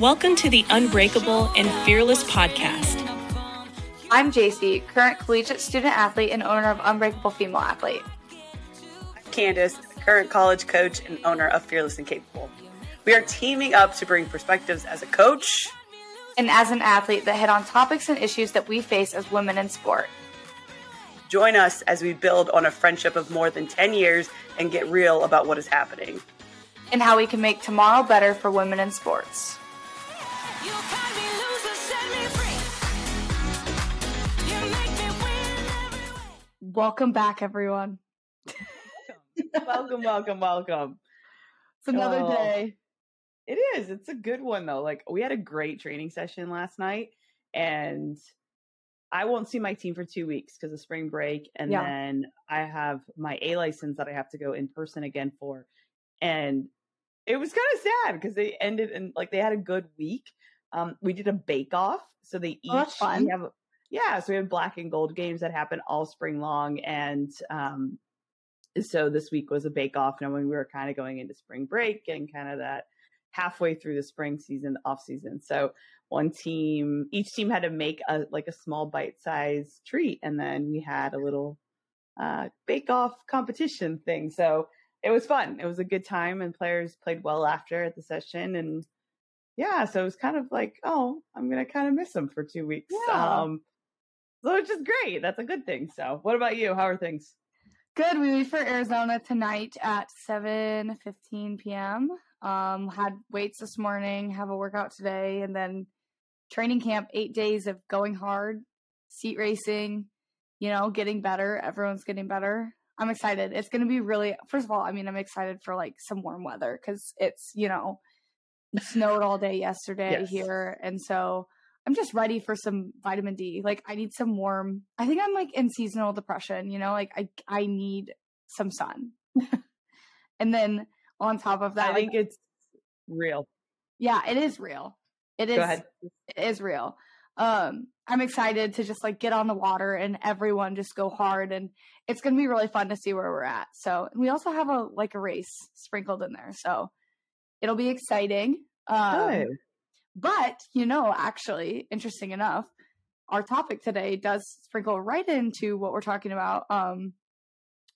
Welcome to the Unbreakable and Fearless podcast. I'm Jaecee, current collegiate student athlete and owner of Unbreakable Female Athlete. I'm Candice, current college coach and owner of Fearless and Capable. We are teaming up to bring perspectives as a coach and as an athlete that hit on topics and issues that we face as women in sport. Join us as we build on a friendship of more than 10 years and get real about what is happening and how we can make tomorrow better for women in sports. Welcome back, everyone. welcome, welcome, welcome. It's another oh, day. It is. It's a good one though. Like we had a great training session last night, and I won't see my team for two weeks because of spring break, and yeah. then I have my A license that I have to go in person again for, and it was kind of sad because they ended and like they had a good week. Um, we did a bake off, so they oh, each oh, have yeah, so we have black and gold games that happen all spring long, and um, so this week was a bake off. And when we were kind of going into spring break, and kind of that halfway through the spring season, off season. So one team, each team had to make a like a small bite size treat, and then we had a little uh, bake off competition thing. So it was fun. It was a good time, and players played well after at the session, and yeah, so it was kind of like, oh, I'm gonna kind of miss them for two weeks. Yeah. Um, so which is great. That's a good thing. So, what about you? How are things? Good. We leave for Arizona tonight at 7:15 p.m. Um, had weights this morning, have a workout today, and then training camp. Eight days of going hard, seat racing. You know, getting better. Everyone's getting better. I'm excited. It's going to be really. First of all, I mean, I'm excited for like some warm weather because it's you know snowed all day yesterday yes. here, and so I'm just ready for some vitamin D. Like I need some warm. I think I'm like in seasonal depression, you know, like I I need some sun. and then on top of that, I think like, it's real. Yeah, it is real. It is it is real. Um I'm excited to just like get on the water and everyone just go hard and it's going to be really fun to see where we're at. So, and we also have a like a race sprinkled in there. So, it'll be exciting. Um, Good. But, you know, actually, interesting enough, our topic today does sprinkle right into what we're talking about, um,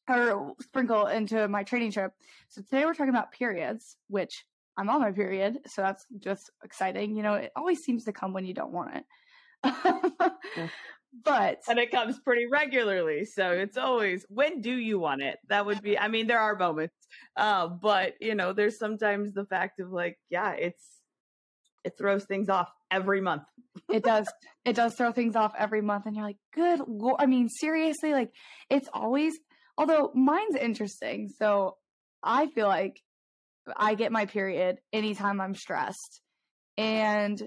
or sprinkle into my training trip. So today we're talking about periods, which I'm on my period, so that's just exciting. You know, it always seems to come when you don't want it. but and it comes pretty regularly so it's always when do you want it that would be i mean there are moments uh, but you know there's sometimes the fact of like yeah it's it throws things off every month. it does. It does throw things off every month. And you're like, good Lord. I mean, seriously, like it's always, although mine's interesting. So I feel like I get my period anytime I'm stressed. And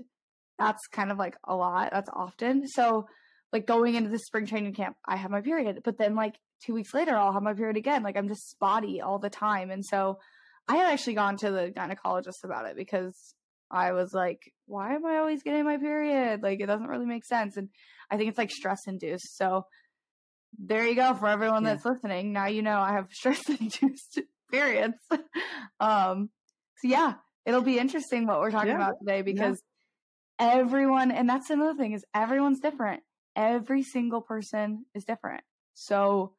that's kind of like a lot. That's often. So, like going into the spring training camp, I have my period. But then, like two weeks later, I'll have my period again. Like I'm just spotty all the time. And so I had actually gone to the gynecologist about it because I was like, why am I always getting my period? Like, it doesn't really make sense. And I think it's like stress induced. So there you go for everyone yeah. that's listening. Now you know I have stress induced periods. um, so yeah, it'll be interesting what we're talking yeah. about today because yeah. everyone, and that's another thing is everyone's different. Every single person is different. So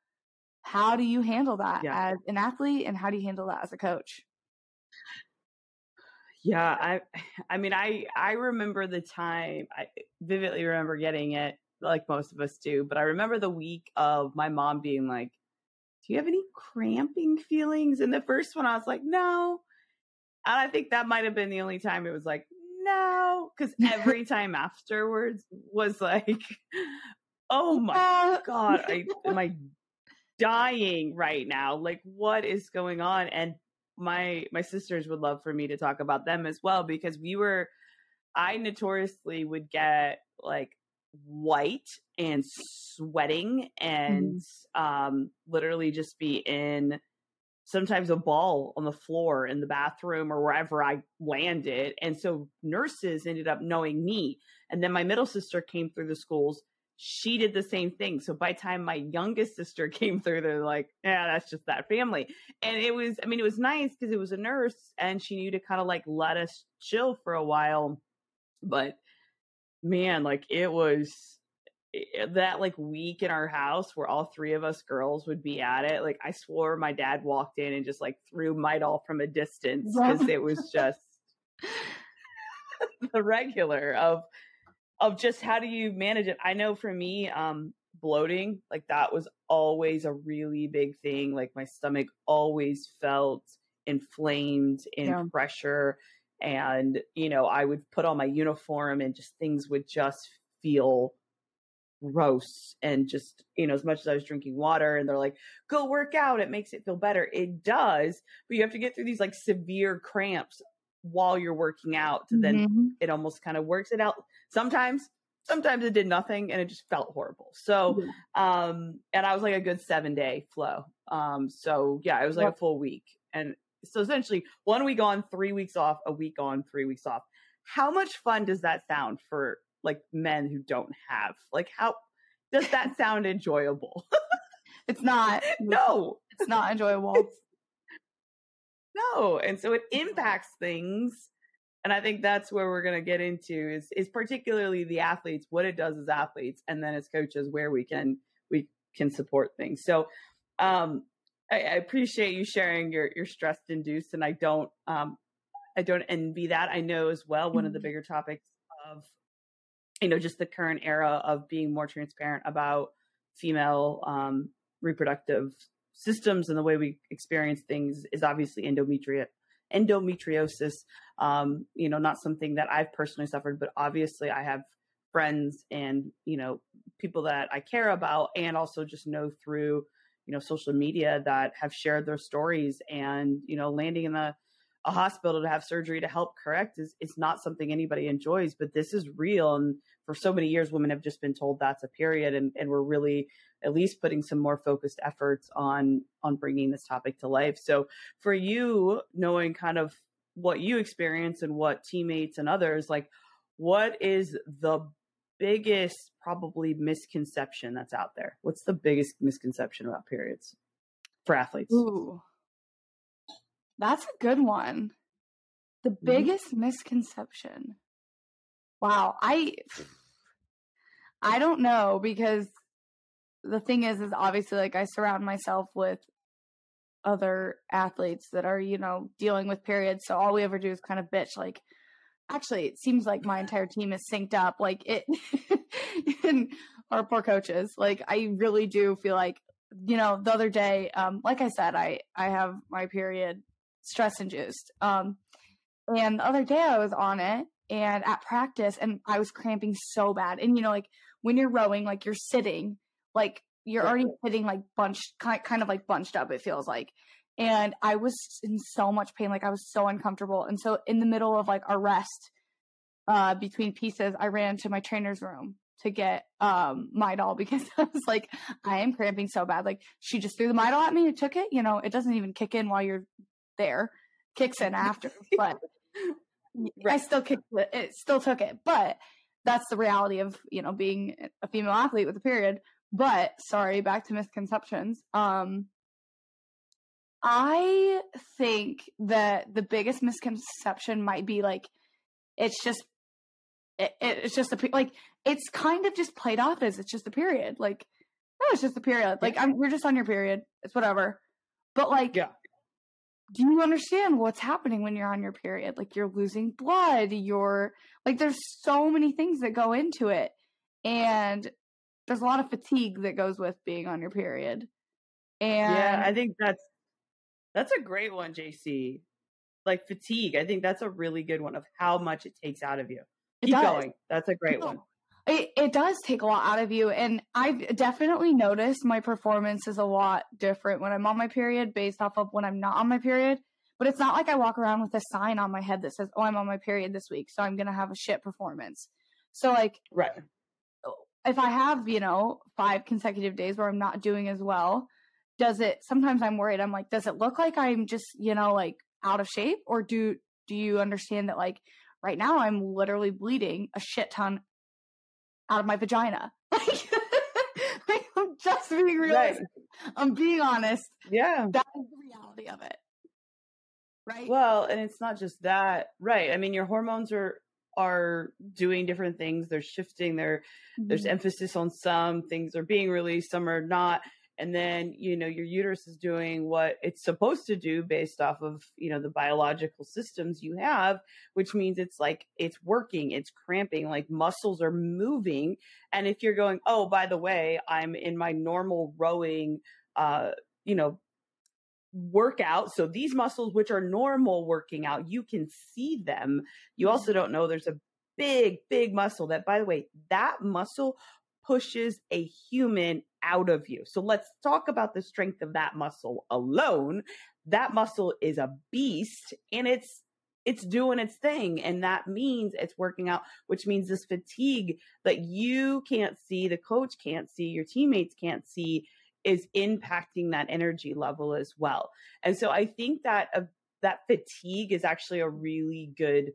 how do you handle that as an athlete and how do you handle that as a coach? Yeah, I I mean I I remember the time I vividly remember getting it like most of us do, but I remember the week of my mom being like, "Do you have any cramping feelings?" And the first one I was like, "No." And I think that might have been the only time it was like, "No," cuz every time afterwards was like, "Oh my god, I am I dying right now? Like what is going on?" And my my sisters would love for me to talk about them as well because we were I notoriously would get like white and sweating and mm. um literally just be in sometimes a ball on the floor in the bathroom or wherever I landed. And so nurses ended up knowing me. And then my middle sister came through the schools she did the same thing. So by time my youngest sister came through, they're like, yeah, that's just that family. And it was, I mean, it was nice because it was a nurse and she knew to kind of like let us chill for a while. but man, like it was that like week in our house where all three of us girls would be at it. Like I swore my dad walked in and just like threw Midol from a distance because it was just the regular of of just how do you manage it. I know for me, um, bloating, like that was always a really big thing. Like my stomach always felt inflamed in yeah. pressure and you know i would put on my uniform and just things would just feel gross and just you know as much as i was drinking water and they're like go work out it makes it feel better. It does but you have to get through these like severe cramps while you're working out to mm-hmm. then it almost kind of works it out. Sometimes sometimes it did nothing and it just felt horrible. So um and i was like a good seven day flow um so yeah it was like a full week. And so essentially one week on, three weeks off, a week on, three weeks off. How much fun does that sound for like men who don't have? Like how does that sound enjoyable? it's not. No. It's not enjoyable. It's, no. And so it impacts things. And I think that's where we're going to get into is is particularly the athletes, what it does as athletes, and then as coaches, where we can we can support things. So um, I, I appreciate you sharing your your stress induced, and I don't um I don't envy that. I know as well one of the mm-hmm. bigger topics of you know just the current era of being more transparent about female um, reproductive systems and the way we experience things is obviously endometri- endometriosis. Um, you know, not something that I've personally suffered, but obviously I have friends and you know people that I care about, and also just know through you know social media that have shared their stories and you know landing in a, a hospital to have surgery to help correct is is not something anybody enjoys but this is real and for so many years women have just been told that's a period and, and we're really at least putting some more focused efforts on on bringing this topic to life so for you knowing kind of what you experience and what teammates and others like what is the biggest probably misconception that's out there? What's the biggest misconception about periods for athletes? Ooh. That's a good one. The mm-hmm. biggest misconception. Wow, I I don't know because the thing is is obviously like I surround myself with other athletes that are, you know, dealing with periods. So all we ever do is kind of bitch like actually it seems like my entire team is synced up like it and our poor coaches like i really do feel like you know the other day um like i said i i have my period stress induced um and the other day i was on it and at practice and i was cramping so bad and you know like when you're rowing like you're sitting like you're already sitting like bunched kind of like bunched up it feels like and I was in so much pain, like I was so uncomfortable. And so in the middle of like our rest, uh, between pieces, I ran to my trainer's room to get um Midol because I was like, I am cramping so bad. Like she just threw the Midol at me and took it. You know, it doesn't even kick in while you're there, kicks in after. But right. I still kicked it. It still took it. But that's the reality of you know being a female athlete with a period. But sorry, back to misconceptions. Um, I think that the biggest misconception might be like it's just it, it's just a like it's kind of just played off as it's just a period. Like no, it's just a period. Like I'm you're just on your period. It's whatever. But like yeah. Do you understand what's happening when you're on your period? Like you're losing blood, you're like there's so many things that go into it. And there's a lot of fatigue that goes with being on your period. And Yeah, I think that's that's a great one, Jaecee. Like fatigue. I think that's a really good one of how much it takes out of you. Keep going. That's a great one. It, it does take a lot out of you. And I've definitely noticed my performance is a lot different when I'm on my period based off of when I'm not on my period. But it's not like I walk around with a sign on my head that says, oh, I'm on my period this week. So I'm going to have a shit performance. So, like, right. If I have, you know, five consecutive days where I'm not doing as well, does it sometimes i'm worried i'm like does it look like i'm just you know like out of shape or do do you understand that like right now i'm literally bleeding a shit ton out of my vagina like, i'm just being realistic right. i'm being honest yeah that is the reality of it right well and it's not just that right i mean your hormones are are doing different things. They're shifting. There, mm-hmm. there's emphasis on some things are being released, some are not. And then, you know, your uterus is doing what it's supposed to do based off of, you know, the biological systems you have, which means it's like it's working, it's cramping, like muscles are moving. And if you're going, oh, by the way, I'm in my normal rowing, uh, you know, workout. So these muscles, which are normal working out, you can see them. You mm-hmm. also don't know there's a big, big muscle that, by the way, that muscle pushes a human out of you. So let's talk about the strength of that muscle alone. That muscle is a beast and it's it's doing its thing and that means it's working out which means this fatigue that you can't see the coach can't see your teammates can't see is impacting that energy level as well. And so I think that uh, that fatigue is actually a really good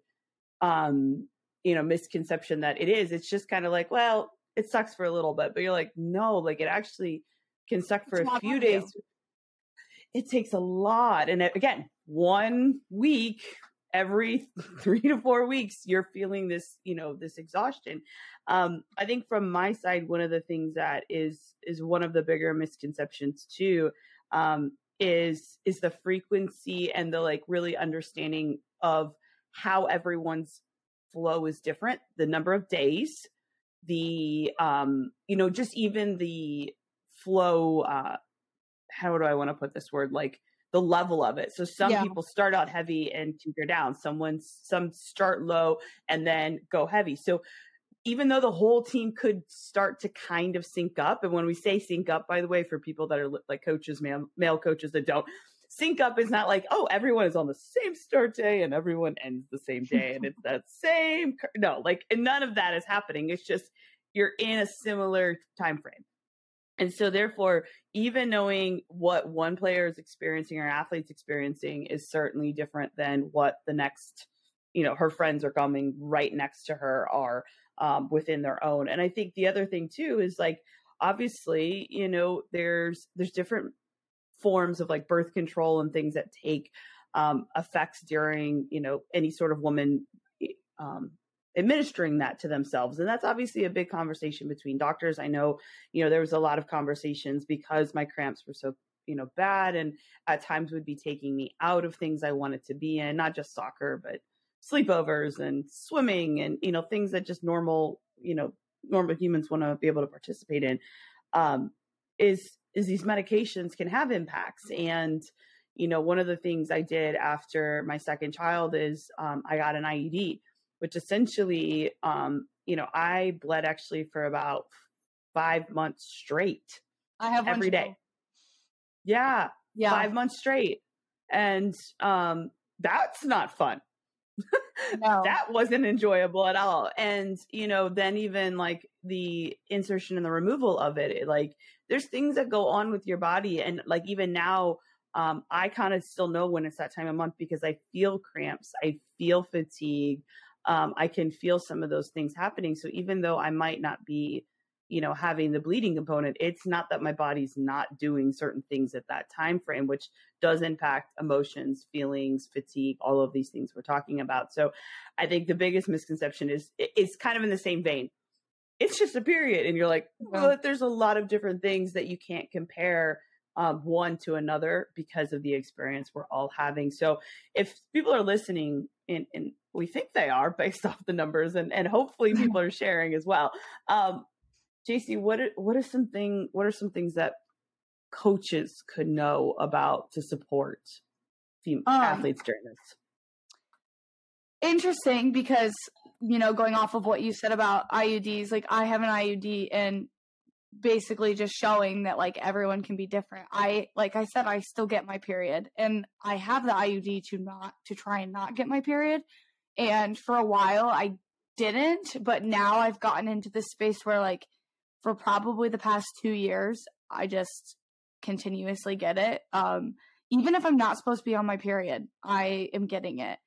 um you know misconception that it is. It's just kind of like, well, it sucks for a little bit, but you're like, no, like it actually can suck for it's a few days. You. It takes a lot. And again, one week every three to four weeks you're feeling this you know this exhaustion um i think from my side one of the things that is is one of the bigger misconceptions too um is is the frequency and the like really understanding of how everyone's flow is different the number of days the um you know just even the flow uh how do i want to put this word like the level of it. So some yeah. people start out heavy and tinker down. Someone some start low and then go heavy. So even though the whole team could start to kind of sync up, and when we say sync up, by the way, for people that are like coaches, male, male coaches that don't, sync up is not like, oh, everyone is on the same start day and everyone ends the same day and it's that same. No, like and none of that is happening. It's just you're in a similar time frame. And so, therefore, even knowing what one player is experiencing or athlete's experiencing is certainly different than what the next, you know, her friends are coming right next to her are um, within their own. And I think the other thing too is like, obviously, you know, there's there's different forms of like birth control and things that take um, effects during, you know, any sort of woman um, administering that to themselves. And that's obviously a big conversation between doctors. I know you know there was a lot of conversations because my cramps were so you know bad and at times would be taking me out of things i wanted to be in not just soccer but sleepovers and swimming and you know things that just normal you know normal humans want to be able to participate in um is is these medications can have impacts and you know one of the things i did after my second child is um, i got an iud which essentially, um, you know, I bled actually for about five months straight. I have every day. Yeah, yeah, five months straight, and um, that's not fun. No. that wasn't enjoyable at all. And you know, then even like the insertion and the removal of it, it like there's things that go on with your body, and like even now. Um, I kind of still know when it's that time of month because I feel cramps, I feel fatigue, um, I can feel some of those things happening. So even though I might not be, you know, having the bleeding component, it's not that my body's not doing certain things at that time frame, which does impact emotions, feelings, fatigue, all of these things we're talking about. So I think the biggest misconception is it's kind of in the same vein. It's just a period, and you're like, well, there's a lot of different things that you can't compare um, one to another because of the experience we're all having. So if people are listening and, and we think they are based off the numbers and, and hopefully people are sharing as well. Um, Jaecee, what are, what are some thing, what are some things that coaches could know about to support um, athletes during this? Interesting because, you know, going off of what you said about IUDs, like I have an IUD and basically just showing that like everyone can be different. I like I said I still get my period and I have the IUD to not to try and not get my period. And for a while I didn't, but now I've gotten into this space where like for probably the past 2 years I just continuously get it. Um even if I'm not supposed to be on my period, I am getting it.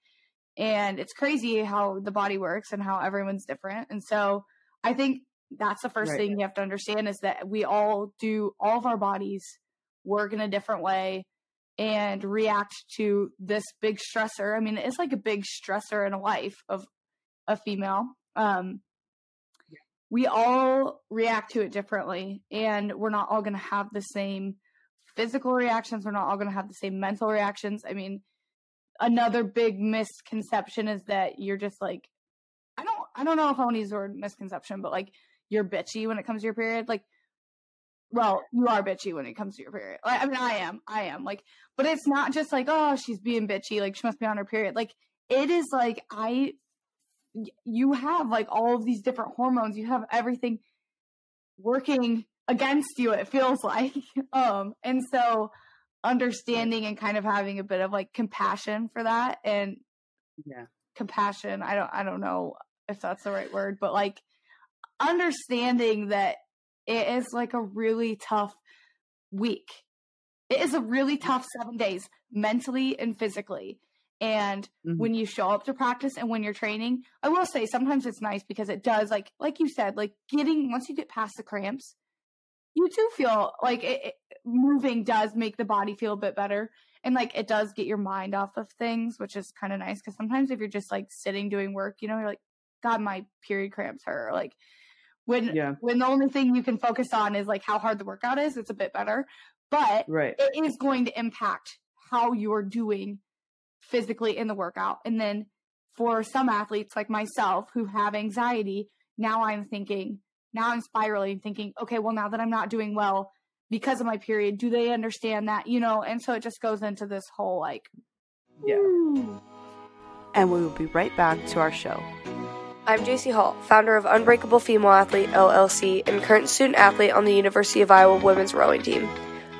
And it's crazy how the body works and how everyone's different. And so I think that's the first right. thing you have to understand is that we all do all of our bodies work in a different way and react to this big stressor. I mean, it's like a big stressor in a life of a female. Um, we all react to it differently, and we're not all going to have the same physical reactions. We're not all going to have the same mental reactions. I mean, another big misconception is that you're just like, I don't, I don't know if I want to use the word misconception, but like you're bitchy when it comes to your period. Like, well, you are bitchy when it comes to your period. Like, I mean, I am, I am like, but it's not just like, oh, she's being bitchy. Like she must be on her period. Like it is like, I you have like all of these different hormones you have everything working against you it feels like um and so understanding and kind of having a bit of like compassion for that and yeah. compassion i don't i don't know if that's the right word but like understanding that it is like a really tough week. It is a really tough 7 days mentally and physically and mm-hmm. when you show up to practice and when you're training i will say sometimes it's nice because it does like like you said like getting once you get past the cramps you do feel like it, it, moving does make the body feel a bit better and like it does get your mind off of things which is kind of nice because sometimes if you're just like sitting doing work you know you're like god my period cramps hurt like when yeah. when the only thing you can focus on is like how hard the workout is it's a bit better but right. it is going to impact how you're doing physically in the workout. And then for some athletes like myself who have anxiety, now I'm thinking, now I'm spiraling, thinking, okay, well, now that I'm not doing well because of my period, do they understand that? You know, and so it just goes into this whole like, yeah. And we will be right back to our show. I'm Jaecee Hall, founder of Unbreakable Female Athlete LLC and current student athlete on the University of Iowa women's rowing team.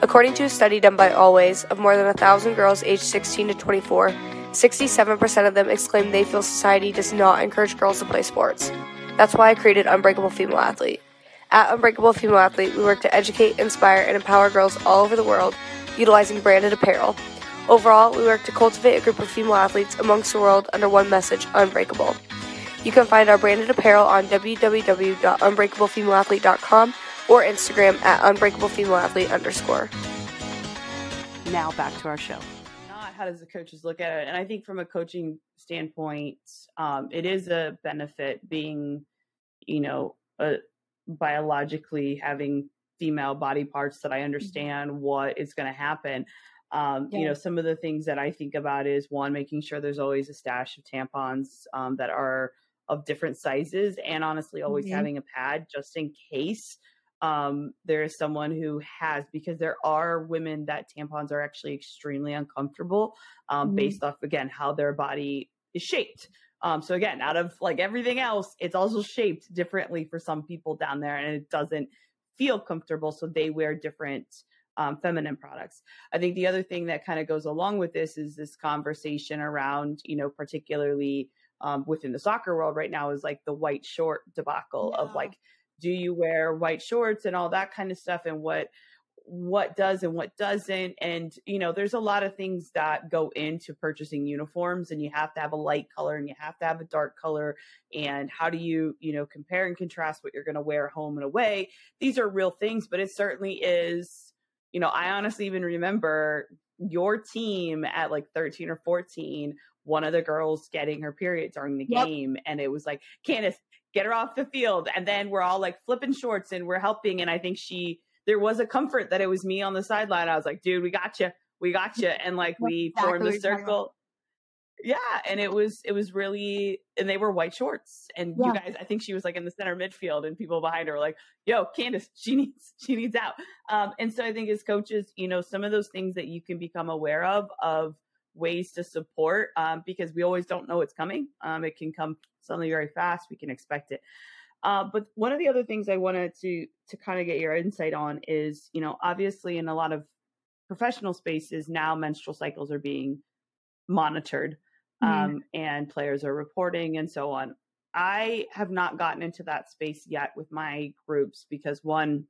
According to a study done by Always, of more than 1,000 girls aged 16 to 24, 67% of them exclaim they feel society does not encourage girls to play sports. That's why I created Unbreakable Female Athlete. At Unbreakable Female Athlete, we work to educate, inspire, and empower girls all over the world utilizing branded apparel. Overall, we work to cultivate a group of female athletes amongst the world under one message Unbreakable. You can find our branded apparel on www.unbreakablefemaleathlete.com or Instagram at unbreakablefemaleathlete underscore. Now back to our show. Not how does the coaches look at it? And I think from a coaching standpoint, um, it is a benefit being, you know, a, biologically having female body parts that I mm-hmm. understand mm-hmm. what is going to happen. Um, yeah. You know, some of the things that I think about is one, making sure there's always a stash of tampons um, that are of different sizes, and honestly, always mm-hmm. having a pad just in case um, there is someone who has because there are women that tampons are actually extremely uncomfortable um, mm-hmm. based off again how their body is shaped. Um, so again, out of like everything else, it's also shaped differently for some people down there, and it doesn't feel comfortable. So they wear different um, feminine products. I think the other thing that kind of goes along with this is this conversation around, you know, particularly um, within the soccer world right now is like the white short debacle yeah. of like do you wear white shorts and all that kind of stuff and what what does and what doesn't and you know there's a lot of things that go into purchasing uniforms and you have to have a light color and you have to have a dark color and how do you you know compare and contrast what you're going to wear home and away these are real things but it certainly is you know i honestly even remember your team at like 13 or 14 one of the girls getting her period during the yep. game and it was like candice get her off the field. And then we're all like flipping shorts and we're helping. And I think she, there was a comfort that it was me on the sideline. I was like, dude, we got you. We got you. And like we exactly formed a circle. Yeah. And it was, it was really, and they were white shorts. And yeah. you guys, I think she was like in the center midfield and people behind her were like, yo, Candice, she needs, she needs out. Um, and so I think as coaches, you know, some of those things that you can become aware of, of, ways to support um, because we always don't know it's coming. Um, it can come suddenly very fast. We can expect it. Uh, but one of the other things I wanted to to kind of get your insight on is, you know, obviously in a lot of professional spaces now, menstrual cycles are being monitored, mm-hmm. um, and players are reporting and so on. I have not gotten into that space yet with my groups because one,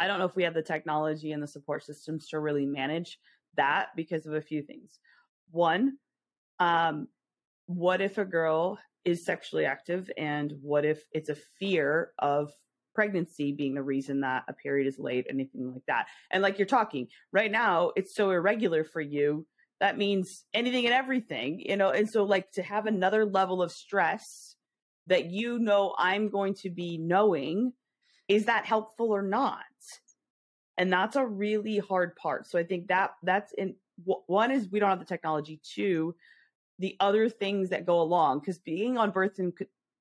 I don't know if we have the technology and the support systems to really manage that because of a few things. One, um, what if a girl is sexually active and what if it's a fear of pregnancy being the reason that a period is late, anything like that? And like you're talking right now, it's so irregular for you. That means anything and everything, you know, and so like to have another level of stress that you know I'm going to be knowing, is that helpful or not? And that's a really hard part. So I think that that's in one is we don't have the technology. Two, the other things that go along because being on birth and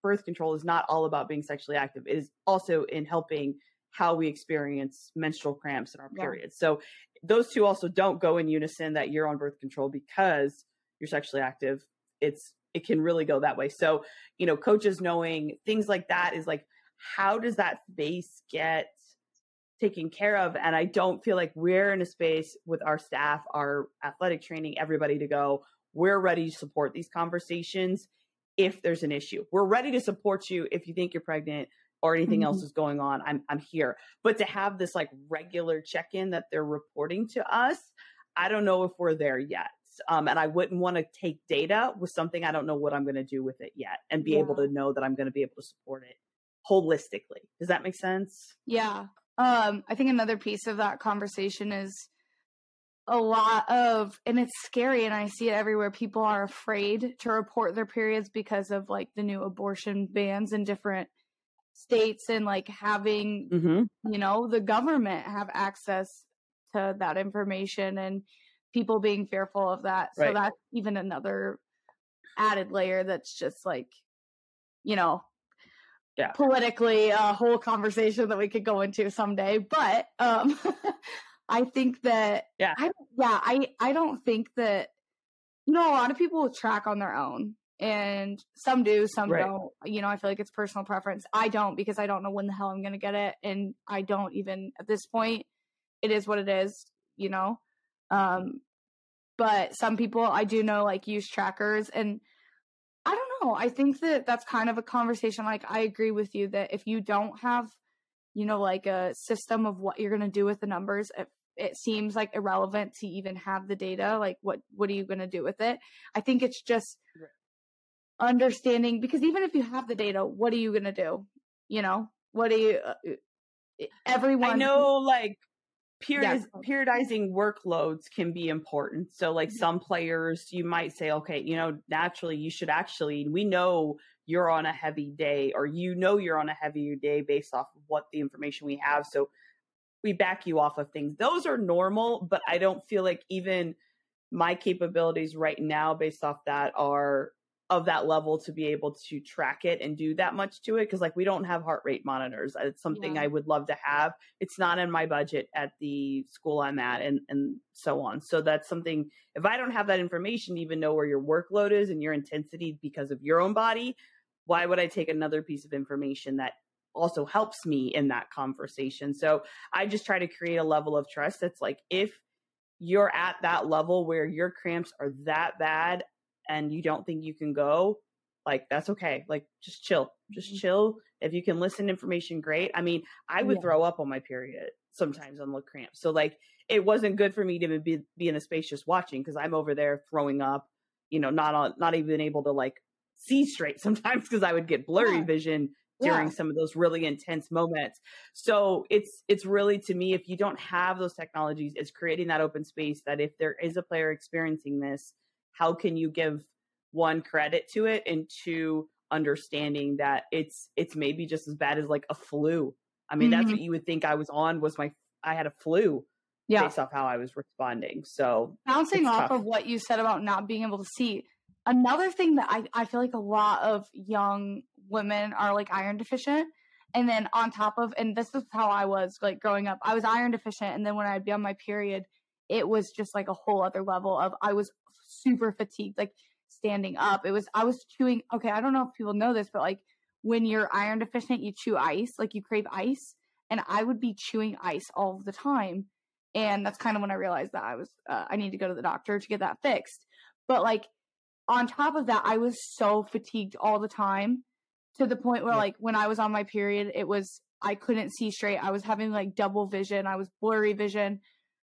birth control is not all about being sexually active. It is also in helping how we experience menstrual cramps in our periods. Yeah. So those two also don't go in unison that you're on birth control because you're sexually active. It's it can really go that way. So, you know, coaches knowing things like that is like how does that space get taken care of and I don't feel like we're in a space with our staff, our athletic training, everybody to go, we're ready to support these conversations if there's an issue. We're ready to support you if you think you're pregnant or anything mm-hmm. else is going on. I'm I'm here. But to have this like regular check-in that they're reporting to us, I don't know if we're there yet. Um, and I wouldn't want to take data with something I don't know what I'm going to do with it yet and be yeah. able to know that I'm going to be able to support it holistically. Does that make sense? Yeah. Um, I think another piece of that conversation is a lot of, and it's scary, and I see it everywhere. People are afraid to report their periods because of like the new abortion bans in different states and like having, mm-hmm. you know, the government have access to that information and people being fearful of that. Right. So that's even another added layer that's just like, you know, yeah. politically a whole conversation that we could go into someday. But um I think that yeah, I, yeah, I I don't think that you know a lot of people track on their own and some do some right. don't you know i feel like it's personal preference. I don't because i don't know when the hell i'm going to get it and i don't even at this point it is what it is you know? Um but some people i do know like use trackers and i don't know i think that that's kind of a conversation like i agree with you that if you don't have you know like a system of what you're going to do with the numbers it seems like irrelevant to even have the data like what what are you going to do with it i think it's just understanding because even if you have the data, what are you going to do? You know, what are you, uh, everyone. I know like period, periodizing workloads can be important. So like mm-hmm. some players, you might say, okay, you know, naturally you should actually, we know you're on a heavy day or you know you're on a heavier day based off of what the information we have. So we back you off of things. Those are normal, but I don't feel like even my capabilities right now based off that are of that level to be able to track it and do that much to it because like we don't have heart rate monitors uh, it's something yeah. i would love to have it's not in my budget at the school i'm at and and so on so that's something if i don't have that information even know where your workload is and your intensity because of your own body why would i take another piece of information that also helps me in that conversation so i just try to create a level of trust that's like if you're at that level where your cramps are that bad and you don't think you can go, like that's okay. Like just chill. Just mm-hmm. chill. If you can listen information, great. I mean, I would yeah. throw up on my period sometimes on the cramps. So like it wasn't good for me to be be in a space just watching because I'm over there throwing up, you know, not on not even able to like see straight sometimes because I would get blurry yeah. vision during yeah. some of those really intense moments. So it's it's really to me if you don't have those technologies, it's creating that open space that if there is a player experiencing this, how can you give one credit to it and two understanding that it's it's maybe just as bad as like a flu. I mean, mm-hmm. that's what you would think I was on was my I had a flu yeah. based off how I was responding. So bouncing off tough. of what you said about not being able to see, another thing that I, I feel like a lot of young women are like iron deficient. And then on top of and this is how I was like growing up, I was iron deficient and then when I'd be on my period, it was just like a whole other level of I was super fatigued, like standing up. It was, I was chewing, okay, I don't know if people know this, but like when you're iron deficient, you chew ice, like you crave ice. And I would be chewing ice all the time. And that's kind of when I realized that I was, uh, I need to go to the doctor to get that fixed. But like on top of that, I was so fatigued all the time to the point where yeah. like when I was on my period, it was, I couldn't see straight. I was having like double vision. I was blurry vision.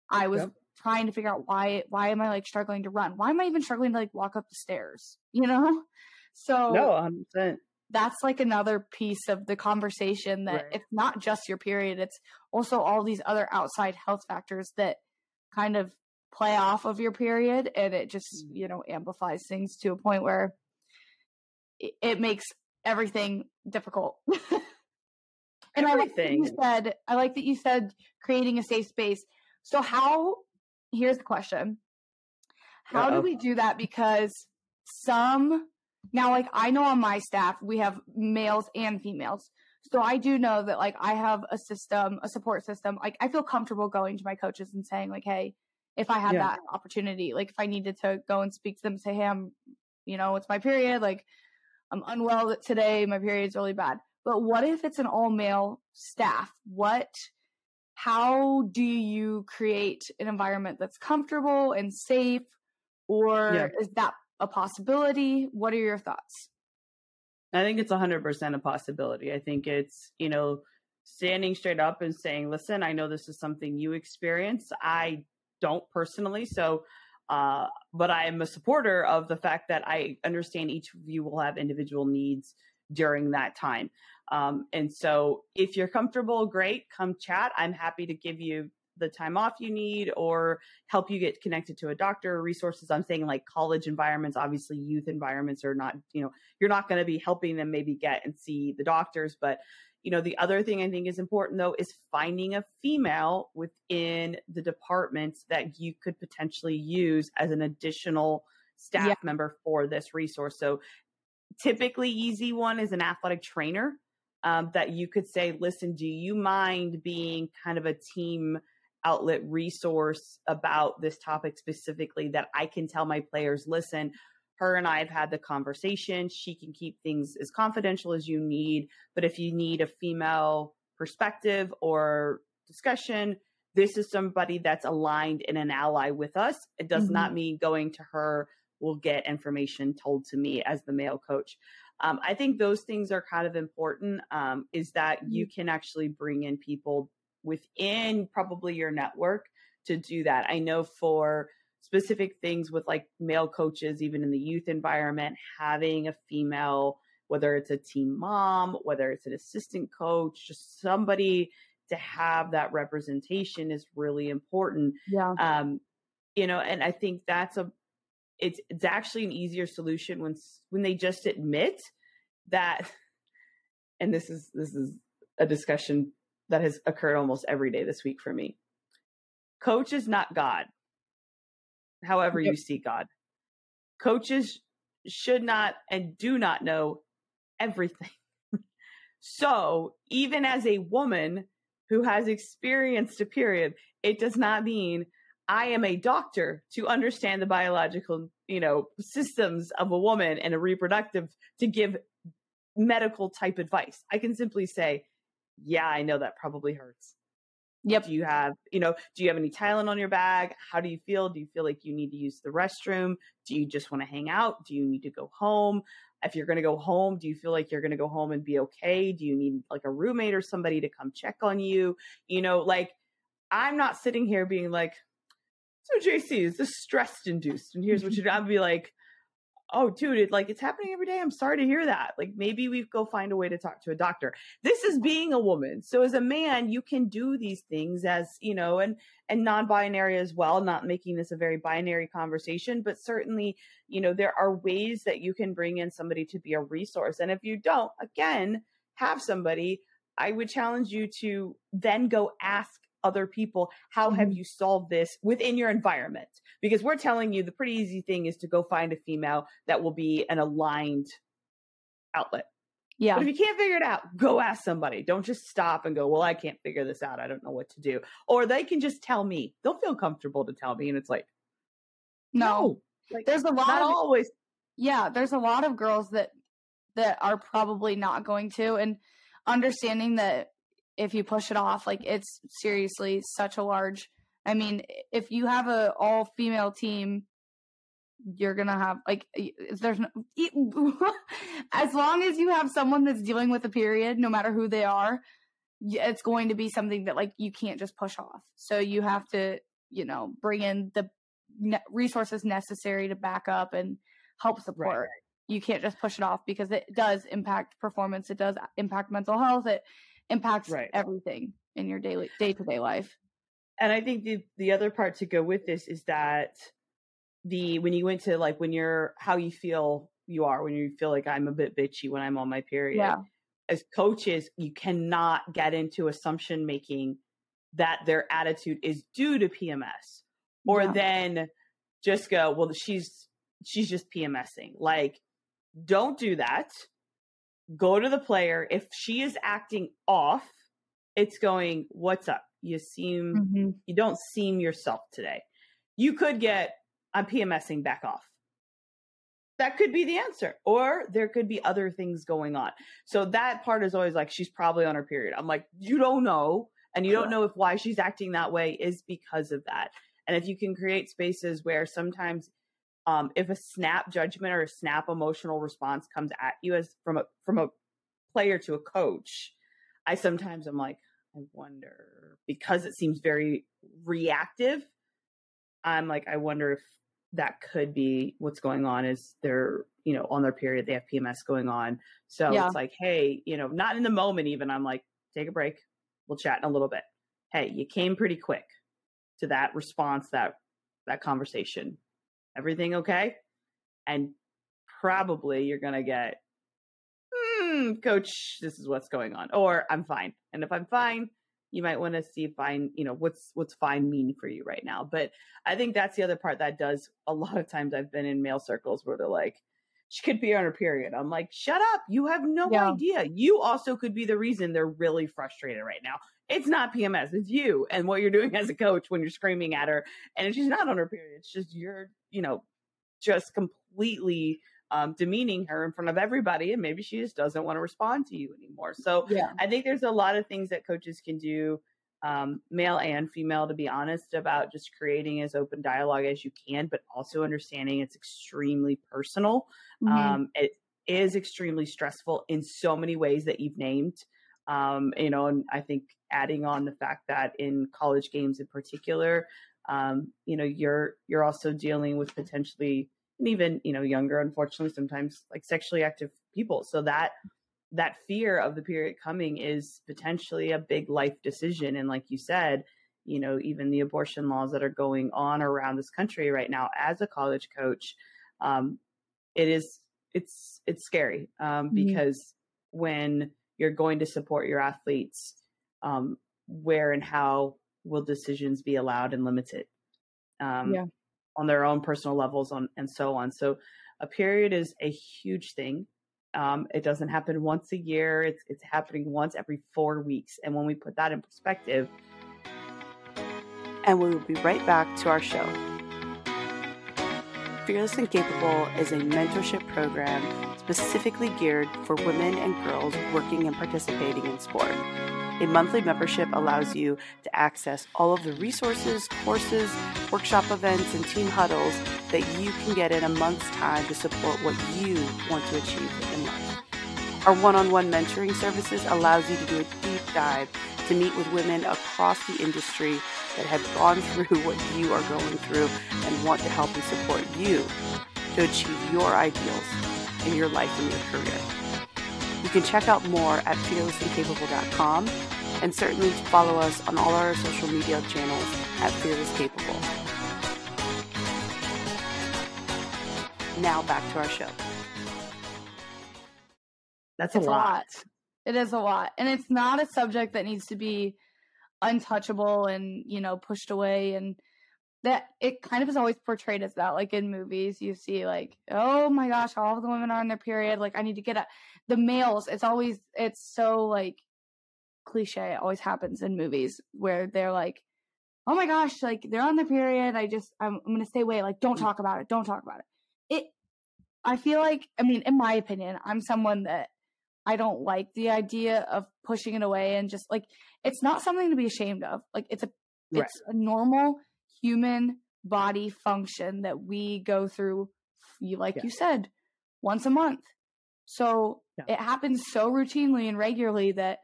I was yep trying to figure out why why am I like struggling to run? Why am I even struggling to like walk up the stairs? You know? So No, 100%. That's like another piece of the conversation that right. it's not just your period, it's also all these other outside health factors that kind of play off of your period and it just, mm. you know, amplifies things to a point where it makes everything difficult. and I like that you said I like that you said creating a safe space. So how here's the question. How do Uh-oh. we do that? Because some now like I know on my staff we have males and females. So I do know that like I have a system, a support system. Like I feel comfortable going to my coaches and saying like, hey, if I had Yeah. that opportunity, like if I needed to go and speak to them, say, hey, I'm, you know, it's my period, like I'm unwell today, my period's really bad. But what if it's an all male staff? What, how do you create an environment that's comfortable and safe? Or Yeah. is that a possibility? What are your thoughts? I think it's 100% a possibility. I think it's, you know, standing straight up and saying, listen, I know this is something you experience. I don't personally. So, uh, but I am a supporter of the fact that I understand each of you will have individual needs during that time. Um, and so if you're comfortable, great, come chat. I'm happy to give you the time off you need or help you get connected to a doctor resources i'm saying like college environments obviously youth environments are not you know you're not going to be helping them maybe get and see the doctors but you know the other thing i think is important though is finding a female within the departments that you could potentially use as an additional staff Yeah. member for this resource so typically easy one is an athletic trainer um, that you could say listen do you mind being kind of a team outlet resource about this topic specifically that i can tell my players listen her and I have had the conversation. She can keep things as confidential as you need. But if you need a female perspective or discussion, this is somebody that's aligned and an ally with us. It does not mean going to her will get information told to me as the male coach. Um, I think those things are kind of important. Um, is that you can actually bring in people within probably your network to do that. I know for specific things with like male coaches, even in the youth environment, having a female, whether it's a team mom, whether it's an assistant coach, just somebody to have that representation is really important. Yeah. Um, you know, and I think that's a it's it's actually an easier solution when when they just admit that and this is this is a discussion that has occurred almost every day this week for me. Coach is not God. However Yep. you see God. Coaches should not and do not know everything. so, even as a woman who has experienced a period, it does not mean I am a doctor to understand the biological, you know, systems of a woman and a reproductive to give medical type advice. I can simply say, yeah, I know that probably hurts. Yep. Do you have, you know, do you have any Tylenol on your bag? How do you feel? Do you feel like you need to use the restroom? Do you just want to hang out? Do you need to go home? If you're going to go home, do you feel like you're going to go home and be okay? Do you need like a roommate or somebody to come check on you? You know, like I'm not sitting here being like, so Jaecee, is this stress induced? And here's what you do. I'd be like, oh, dude, it like it's happening every day. I'm sorry to hear that. Like maybe we go find a way to talk to a doctor. This is being a woman. So as a man, you can do these things as you know, and and non-binary as well. Not making this a very binary conversation, but certainly, you know, there are ways that you can bring in somebody to be a resource. And if you don't, again, have somebody. I would challenge you to then go ask other people how have mm-hmm. you solved this within your environment? Because we're telling you the pretty easy thing is to go find a female that will be an aligned outlet. Yeah. but if you can't figure it out go ask somebody. Don't just stop and go well i can't figure this out. I don't know what to do. Or they can just tell me. They'll feel comfortable to tell me and it's like No. like There's a lot of always yeah, there's a lot of girls that that are probably not going to and understanding that if you push it off like it's seriously such a large I mean, if you have a all female team you're to have like there's no as long as you have someone that's dealing with a period no matter who they are it's going to be something that like you can't just push off. So you have to, you know, bring in the ne- resources necessary to back up and help support. You can't just push it off because it does impact performance. It does uh, impact mental health. It impacts Right. everything in your daily day to day life. and I think the the other part to go with this is that the when you went to like when you're how you feel you are when you feel like I'm a bit bitchy when I'm on my period. Yeah. As coaches, you cannot get into assumption making that their attitude is due to PMS or Yeah. then just go, well, she's she's just PMSing. Like, don't do that. Go to the player. If she is acting off, it's going, what's up? You seem Mhm. you don't seem yourself today. You could get, I'm PMSing back off. That could be the answer. Or there could be other things going on. So that part is always like, she's probably on her period. I'm like, you don't know. And you don't know if why she's acting that way is because of that. And if you can create spaces where sometimes um, if a snap judgment or a snap emotional response comes at you as from a from a player to a coach, I sometimes I'm like, I wonder because it seems very reactive. I'm like, I wonder if that could be what's going on is they're, you know, on their period, they have PMS going on. So Yeah. it's like, hey, you know, not in the moment even. I'm like, take a break. We'll chat in a little bit. Hey, you came pretty quick to that response, that that conversation. Everything okay? And probably you're gonna get, hmm, coach, this is what's going on. Or I'm fine. And if I'm fine, you might want to see fine, you know, what's what's fine mean for you right now. But I think that's the other part that does a lot of times I've been in male circles where they're like, she could be on her period. I'm like, shut up. You have no Yeah. idea. You also could be the reason they're really frustrated right now. It's not PMS, it's you and what you're doing as a coach when you're screaming at her. And if she's not on her period, it's just you're, you know, just completely um, demeaning her in front of everybody. And maybe she just doesn't want to respond to you anymore. So Yeah. I think there's a lot of things that coaches can do, um, male and female, to be honest, about just creating as open dialogue as you can, but also understanding it's extremely personal. Mhm. Um, it is extremely stressful in so many ways that you've named. Um, you know, and I think adding on the fact that in college games in particular, um, you know, you're you're also dealing with potentially and even you know younger, unfortunately, sometimes like sexually active people. So that that fear of the period coming is potentially a big life decision. And like you said, you know, even the abortion laws that are going on around this country right now, as a college coach, um, it is it's it's scary um, because when you're going to support your athletes, um, where and how will decisions be allowed and limited um, Yeah. on their own personal levels on and so on. So a period is a huge thing. Um, it doesn't happen once a year. It's it's happening once every four weeks. And when we put that in perspective, and we will be right back to our show. Fearless and Capable is a mentorship program specifically geared for women and girls working and participating in sport. A monthly membership allows you to access all of the resources, courses, workshop events, and team huddles that you can get in a month's time to support what you want to achieve in life. Our one-on-one mentoring services allows you to do a deep dive to meet with women across the industry that have gone through what you are going through and want to help and support you to achieve your ideals in your life and your career. You can check out more at fearlessandcapable.com and certainly follow us on all our social media channels at Fearless Capable. Now back to our show. that's It's a lot. It is a lot. And it's not a subject that needs to be untouchable and, you know, pushed away and that it kind of is always portrayed as that. Like in movies, you see like, oh my gosh, all of the women are on their period. Like I need to get a the males, it's always it's so like cliche. It always happens in movies where they're like, Oh my gosh, like they're on their period. I just I'm, I'm gonna stay away. Like, don't mm. talk about it. Don't talk about it. It I feel like I mean, in my opinion, I'm someone that I don't like the idea of pushing it away and just like it's not something to be ashamed of. Like it's a Right. it's a normal human body function that we go through you like Yeah. you said once a month. So Yeah. it happens so routinely and regularly that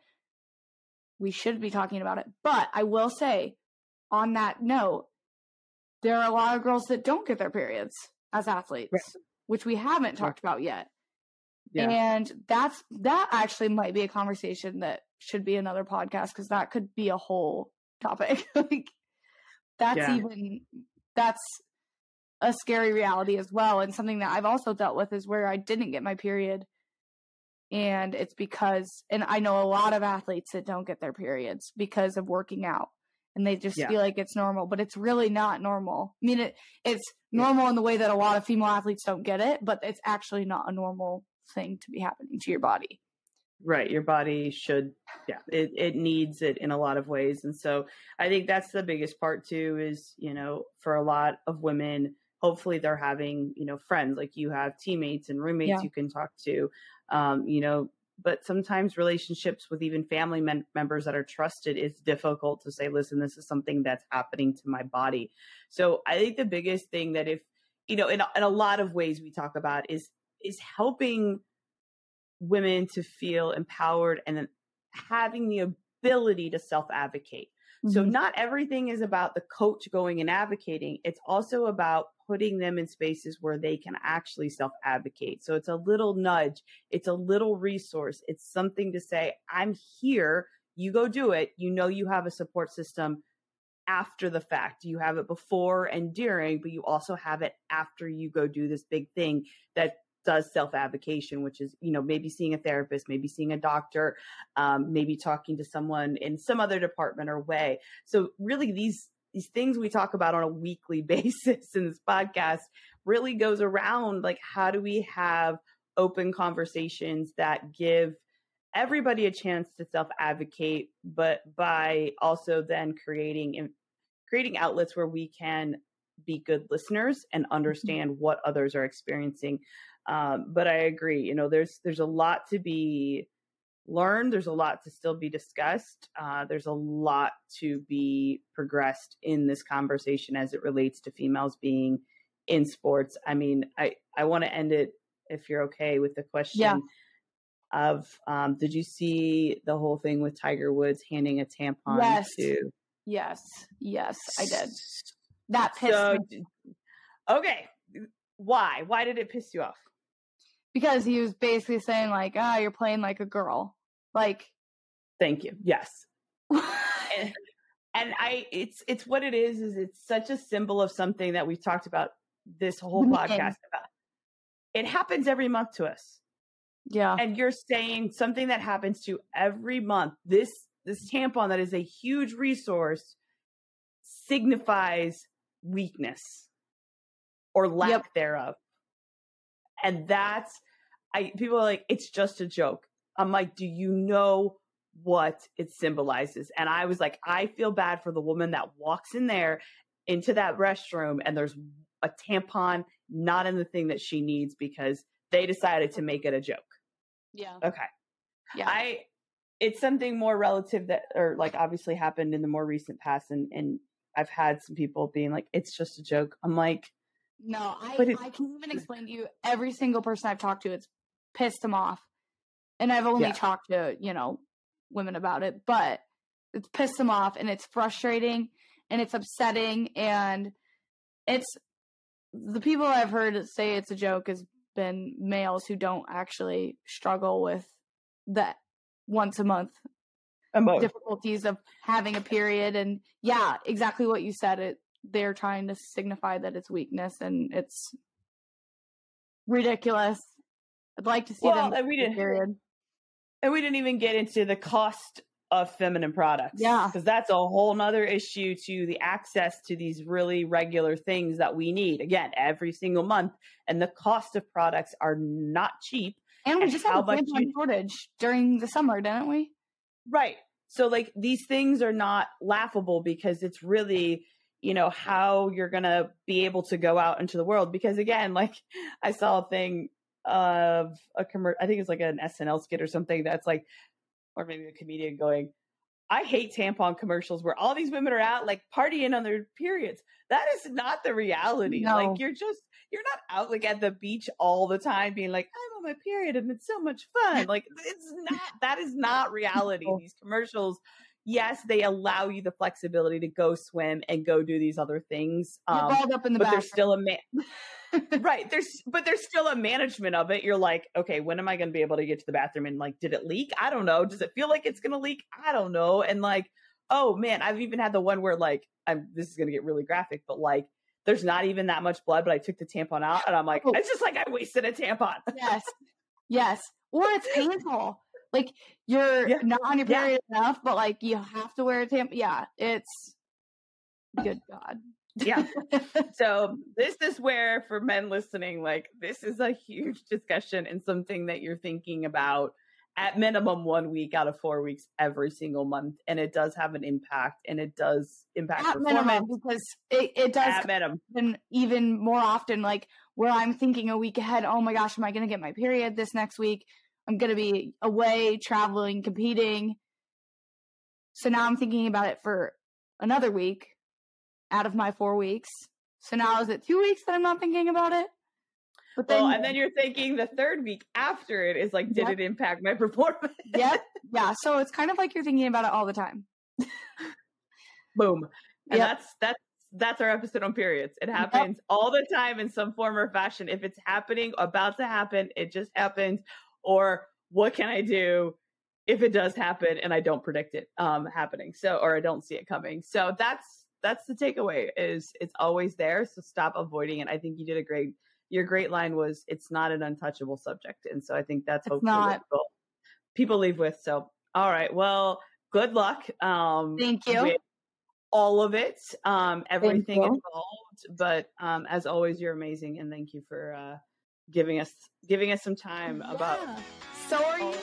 we should be talking about it. But I will say on that note, there are a lot of girls that don't get their periods as athletes, Right. which we haven't talked about yet. Yeah. And that's that actually might be a conversation that should be another podcast because that could be a whole topic. like that's Yeah. even that's a scary reality as well. And something that I've also dealt with is where I didn't get my period. And it's because, and I know a lot of athletes that don't get their periods because of working out and they just Yeah. feel like it's normal, but it's really not normal. I mean, it, it's normal in the way that a lot of female athletes don't get it, but it's actually not a normal thing to be happening to your body. Right. Your body should, yeah, it, it needs it in a lot of ways. And so I think that's the biggest part too is, you know, for a lot of women, hopefully they're having, you know, friends like you have teammates and roommates Yeah. you can talk to, um, you know, but sometimes relationships with even family men- members that are trusted is difficult to say, listen, this is something that's happening to my body. So I think the biggest thing that if, you know, in, a- in a lot of ways we talk about is, is helping women to feel empowered and then having the ability to self advocate. So Mhm. not everything is about the coach going and advocating. It's also about putting them in spaces where they can actually self advocate. So it's a little nudge. It's a little resource. It's something to say, I'm here. You go do it. You know, you have a support system after the fact. You have it before and during, but you also have it after you go do this big thing that does self advocation, which is, you know, maybe seeing a therapist, maybe seeing a doctor, um, maybe talking to someone in some other department or way. So really these these things we talk about on a weekly basis in this podcast really goes around like how do we have open conversations that give everybody a chance to self advocate but by also then creating creating outlets where we can be good listeners and understand what others are experiencing. Um, but i agree you know there's there's a lot to be learned there's a lot to still be discussed uh, there's a lot to be progressed in this conversation as it relates to females being in sports i mean i i want to end it if you're okay with the question Yeah. of um, did you see the whole thing with tiger woods handing a tampon Yes. to Yes, yes, I did. That pissed so, me okay why why did it piss you off because he was basically saying like, "Ah, you're playing like a girl." Like, thank you yes and, and I it's it's what it is is it's such a symbol of something that we've talked about this whole podcast about. It happens every month to us. yeah, And you're saying something that happens to every month. This this tampon that is a huge resource signifies weakness or lack Yep. thereof. And that's I people are like, it's just a joke. I'm like, do you know what it symbolizes? And I was like, I feel bad for the woman that walks in there into that restroom and there's a tampon not in the thing that she needs because they decided to make it a joke. yeah, Okay. yeah. I it's something more relative that or like obviously happened in the more recent past and and I've had some people being like, it's just a joke. I'm like, No, I, it- I can't even explain to you. Every single person I've talked to, it's pissed them off. And I've only Yeah. talked to, you know, women about it, but it's pissed them off and it's frustrating and it's upsetting. And it's the people I've heard say it's a joke has been males who don't actually struggle with that once a month emo- difficulties of having a period and yeah exactly what you said it they're trying to signify that it's weakness and it's ridiculous i'd like to see Well, them we didn't- period And we didn't even get into the cost of feminine products. Yeah. Because that's a whole nother issue to the access to these really regular things that we need. Again, every single month. And the cost of products are not cheap. and we And just had a much you- shortage during the summer didn't we Right. So like these things are not laughable because it's really, you know, how you're going to be able to go out into the world because again, like I saw a thing of a commercial. I think it's like an SNL skit or something that's like or maybe a comedian going, I hate tampon commercials where all these women are out like partying on their periods. That is not the reality. No. Like you're just you're not out like at the beach all the time being like, I'm on my period and it's so much fun. Like it's not that is not reality. No. These commercials, yes, they allow you the flexibility to go swim and go do these other things. you're Um, balled up in the but bathroom there's still a man right there's but there's still a management of it you're like okay when am i going to be able to get to the bathroom and like did it leak i don't know does it feel like it's going to leak i don't know and like oh man i've even had the one where like i'm this is going to get really graphic but like there's not even that much blood, but I took the tampon out and I'm like, Oh. it's just like I wasted a tampon. Yes. Yes. Or it's painful. Like you're Yeah. not on your Yeah. period enough, but like you have to wear a tampon. Yeah, it's good God. Yeah. so this is where for men listening, like this is a huge discussion and something that you're thinking about at minimum one week out of four weeks every single month. And it does have an impact and it does impact At minimum, performance because it, it does at minimum. happen even more often. Like where I'm thinking a week ahead, oh my gosh, am I going to get my period this next week? I'm going to be away, traveling, competing. So now I'm thinking about it for another week out of my four weeks. So now is it two weeks that I'm not thinking about it? But Well, and then you're thinking the third week after it is like, did Yep. it impact my performance? yep, yeah. So it's kind of like you're thinking about it all the time. Boom. And Yep. that's that's that's our episode on periods. It happens all the time in some form or fashion. If it's happening, about to happen, it just happened. Or what can I do if it does happen and I don't predict it um happening? So or I don't see it coming. So that's that's the takeaway is it's always there. So stop avoiding it. I think you did a great your great line was it's not an untouchable subject. And so I think that's It's hopefully not. people, people leave with. So all right. Well, good luck. Um Thank you. all of it, um, everything involved. But um, as always, you're amazing, and thank you for uh, giving us giving us some time about. Yeah. So are you.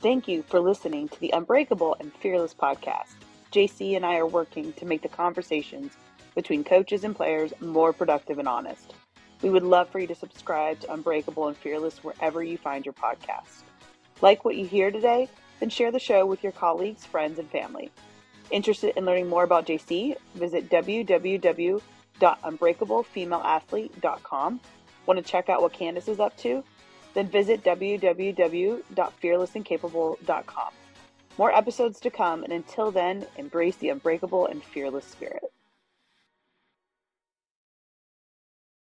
Thank you for listening to the Unbreakable and Fearless podcast. Jaecee and I are working to make the conversations between coaches and players more productive and honest. We would love for you to subscribe to Unbreakable and Fearless wherever you find your podcast. Like what you hear today? Then share the show with your colleagues, friends, and family. Interested in learning more about Jaecee? Visit www.unbreakablefemaleathlete.com. Want to check out what Candice is up to? Then visit www.fearlessandcapable.com. More episodes to come, and until then, embrace the unbreakable and fearless spirit.